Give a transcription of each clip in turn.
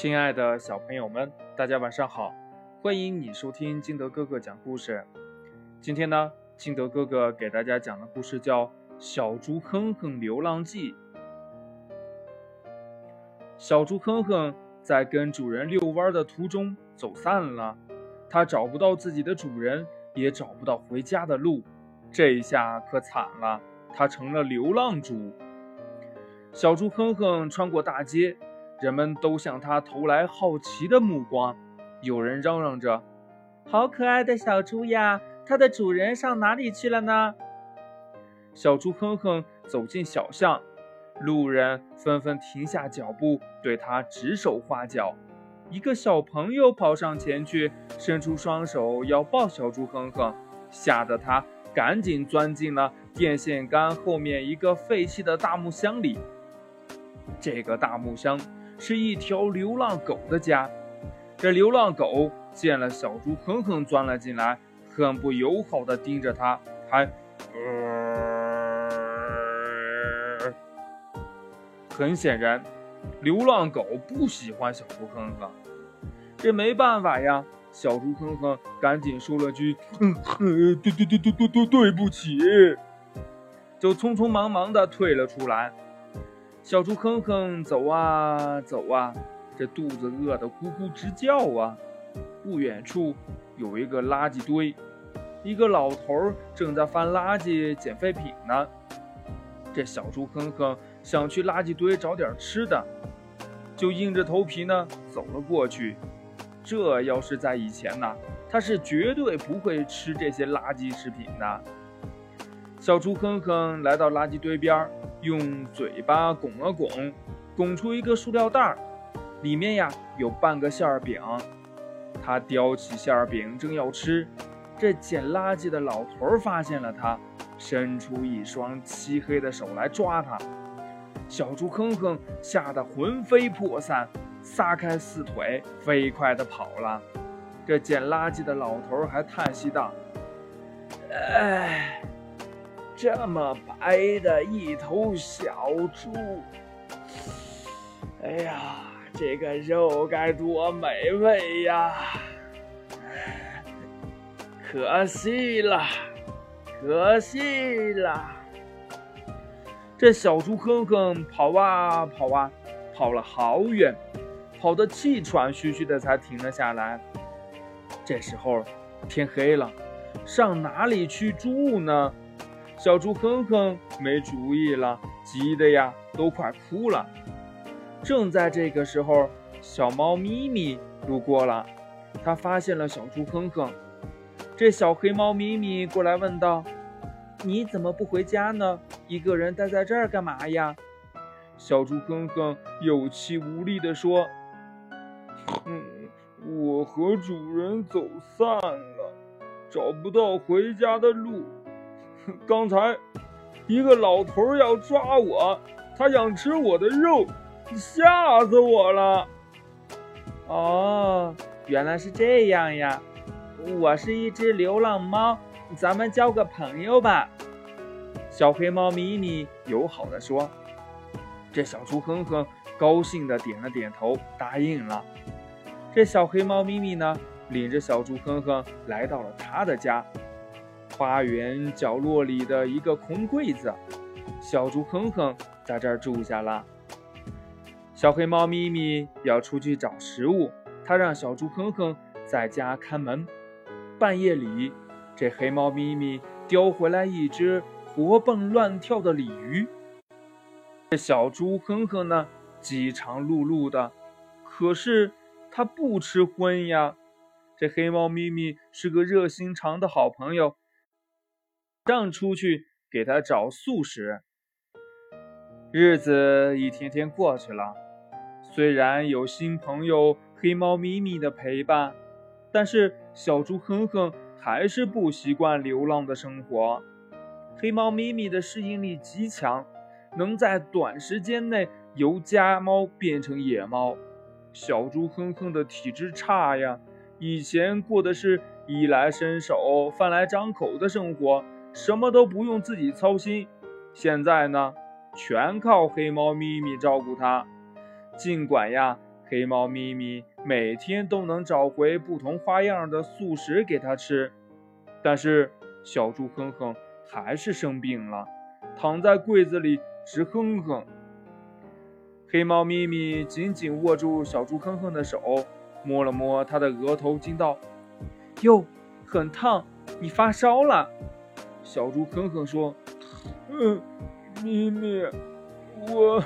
亲爱的小朋友们，大家晚上好！欢迎你收听金德哥哥讲故事。今天呢，金德哥哥给大家讲的故事叫《小猪哼哼流浪记》。小猪哼哼在跟主人遛弯的途中走散了，它找不到自己的主人，也找不到回家的路。这一下可惨了，它成了流浪猪。小猪哼哼穿过大街。人们都向他投来好奇的目光，有人嚷嚷着：“好可爱的小猪呀，它的主人上哪里去了呢？”小猪哼哼走进小巷，路人纷纷停下脚步，对他指手画脚。一个小朋友跑上前去，伸出双手要抱小猪哼哼，吓得他赶紧钻进了电线杆后面一个废弃的大木箱里。这个大木箱。是一条流浪狗的家。这流浪狗见了小猪哼哼钻了进来，很不友好的盯着它，还呃。很显然，流浪狗不喜欢小猪哼哼。这没办法呀，小猪哼哼赶紧说了句：“嗯，对对对对对对对不起。”就匆匆忙忙的退了出来。小猪哼哼走啊走啊，这肚子饿得咕咕直叫啊！不远处有一个垃圾堆，一个老头正在翻垃圾捡废品呢。这小猪哼哼想去垃圾堆找点吃的，就硬着头皮呢走了过去。这要是在以前呢，他是绝对不会吃这些垃圾食品的。小猪哼哼来到垃圾堆边儿。用嘴巴拱了拱，拱出一个塑料袋儿，里面呀有半个馅儿饼。他叼起馅儿饼正要吃，这捡垃圾的老头发现了他，伸出一双漆黑的手来抓他。小猪哼哼吓得魂飞魄散，撒开四腿飞快地跑了。这捡垃圾的老头还叹息道：“哎。”这么白的一头小猪，哎呀，这个肉该多美味呀！可惜了，可惜了。这小猪哼哼跑啊跑啊，跑了好远，跑得气喘吁吁的，才停了下来。这时候天黑了，上哪里去住呢？小猪哼哼没主意了，急得呀都快哭了。正在这个时候，小猫咪咪路过了，它发现了小猪哼哼。这小黑猫咪咪过来问道：“你怎么不回家呢？一个人待在这儿干嘛呀？”小猪哼哼有气无力地说：“嗯，我和主人走散了，找不到回家的路。”刚才一个老头要抓我，他想吃我的肉，吓死我了！哦，原来是这样呀！我是一只流浪猫，咱们交个朋友吧。小黑猫咪咪友好的说。这小猪哼哼高兴的点了点头，答应了。这小黑猫咪咪呢，领着小猪哼哼来到了他的家。花园角落里的一个空柜子，小猪哼哼在这儿住下了。小黑猫咪咪要出去找食物，它让小猪哼哼在家看门。半夜里，这黑猫咪咪叼回来一只活蹦乱跳的鲤鱼。这小猪哼哼呢，饥肠辘辘的，可是它不吃荤呀。这黑猫咪咪是个热心肠的好朋友。让出去给他找素食。日子一天天过去了，虽然有新朋友黑猫咪咪的陪伴，但是小猪哼哼还是不习惯流浪的生活。黑猫咪咪的适应力极强，能在短时间内由家猫变成野猫。小猪哼哼的体质差呀，以前过的是衣来伸手、饭来张口的生活。什么都不用自己操心，现在呢，全靠黑猫咪咪照顾它。尽管呀，黑猫咪咪每天都能找回不同花样的素食给它吃。但是小猪哼哼还是生病了，躺在柜子里直哼哼。黑猫咪咪紧紧握住小猪哼哼的手，摸了摸他的额头，惊道：“哟，很烫，你发烧了。”小猪哼哼说：“嗯，咪咪，我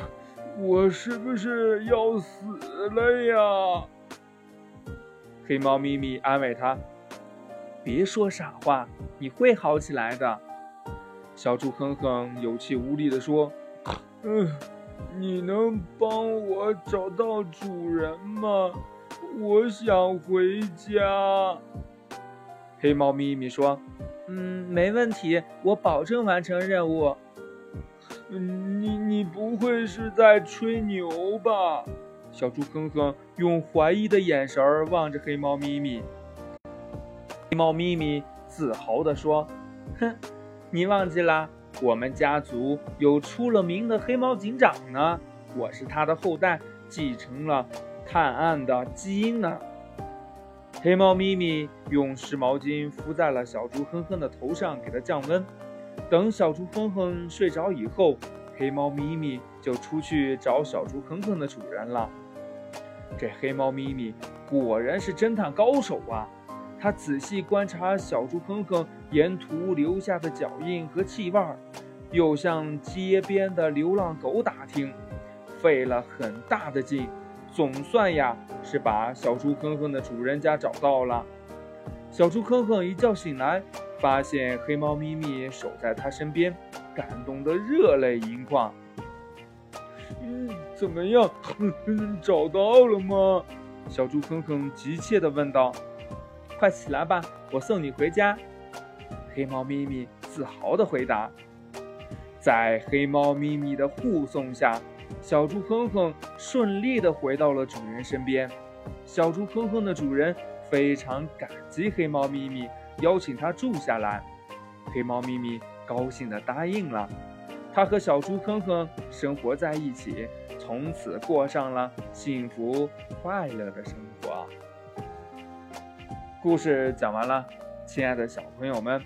我是不是要死了呀？”黑猫咪咪安慰他：“别说傻话，你会好起来的。”小猪哼哼有气无力地说：“嗯。”你能帮我找到主人吗？我想回家。黑猫咪咪说：“嗯，没问题，我保证完成任务。”你你不会是在吹牛吧？小猪哼哼用怀疑的眼神望着黑猫咪咪。黑猫咪咪自豪地说：“哼，你忘记了？”我们家族有出了名的黑猫警长呢，我是他的后代，继承了探案的基因呢。黑猫咪咪用湿毛巾敷在了小猪哼哼的头上，给它降温。等小猪哼哼睡着以后，黑猫咪咪就出去找小猪哼哼的主人了。这黑猫咪咪果然是侦探高手啊！他仔细观察小猪哼哼沿途留下的脚印和气味，又向街边的流浪狗打听，费了很大的劲，总算呀是把小猪哼哼的主人家找到了。小猪哼哼一觉醒来，发现黑猫咪咪守在他身边，感动得热泪盈眶。嗯，怎么样？找到了吗？小猪哼哼急切地问道。快起来吧，我送你回家。”黑猫咪咪自豪地回答。在黑猫咪咪的护送下，小猪哼哼顺利地回到了主人身边。小猪哼哼的主人非常感激黑猫咪咪，邀请它住下来。黑猫咪咪高兴地答应了。它和小猪哼哼生活在一起，从此过上了幸福快乐的生活。故事讲完了，亲爱的小朋友们，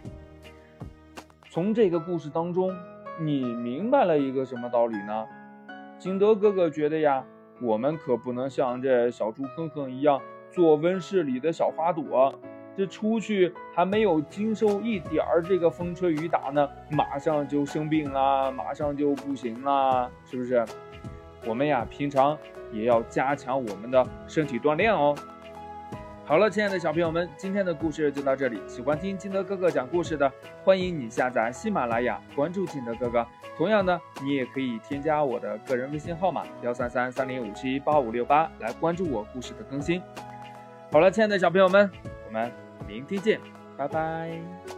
从这个故事当中，你明白了一个什么道理呢？金德哥哥觉得呀，我们可不能像这小猪哼哼一样，做温室里的小花朵，这出去还没有经受一点儿这个风吹雨打呢，马上就生病啦，马上就不行啦，是不是？我们呀，平常也要加强我们的身体锻炼哦。好了，亲爱的小朋友们，今天的故事就到这里。喜欢听金德哥哥讲故事的，欢迎你下载喜马拉雅，关注金德哥哥。同样呢，你也可以添加我的个人微信号码幺三三三零五七八五六八来关注我故事的更新。好了，亲爱的小朋友们，我们明天见，拜拜。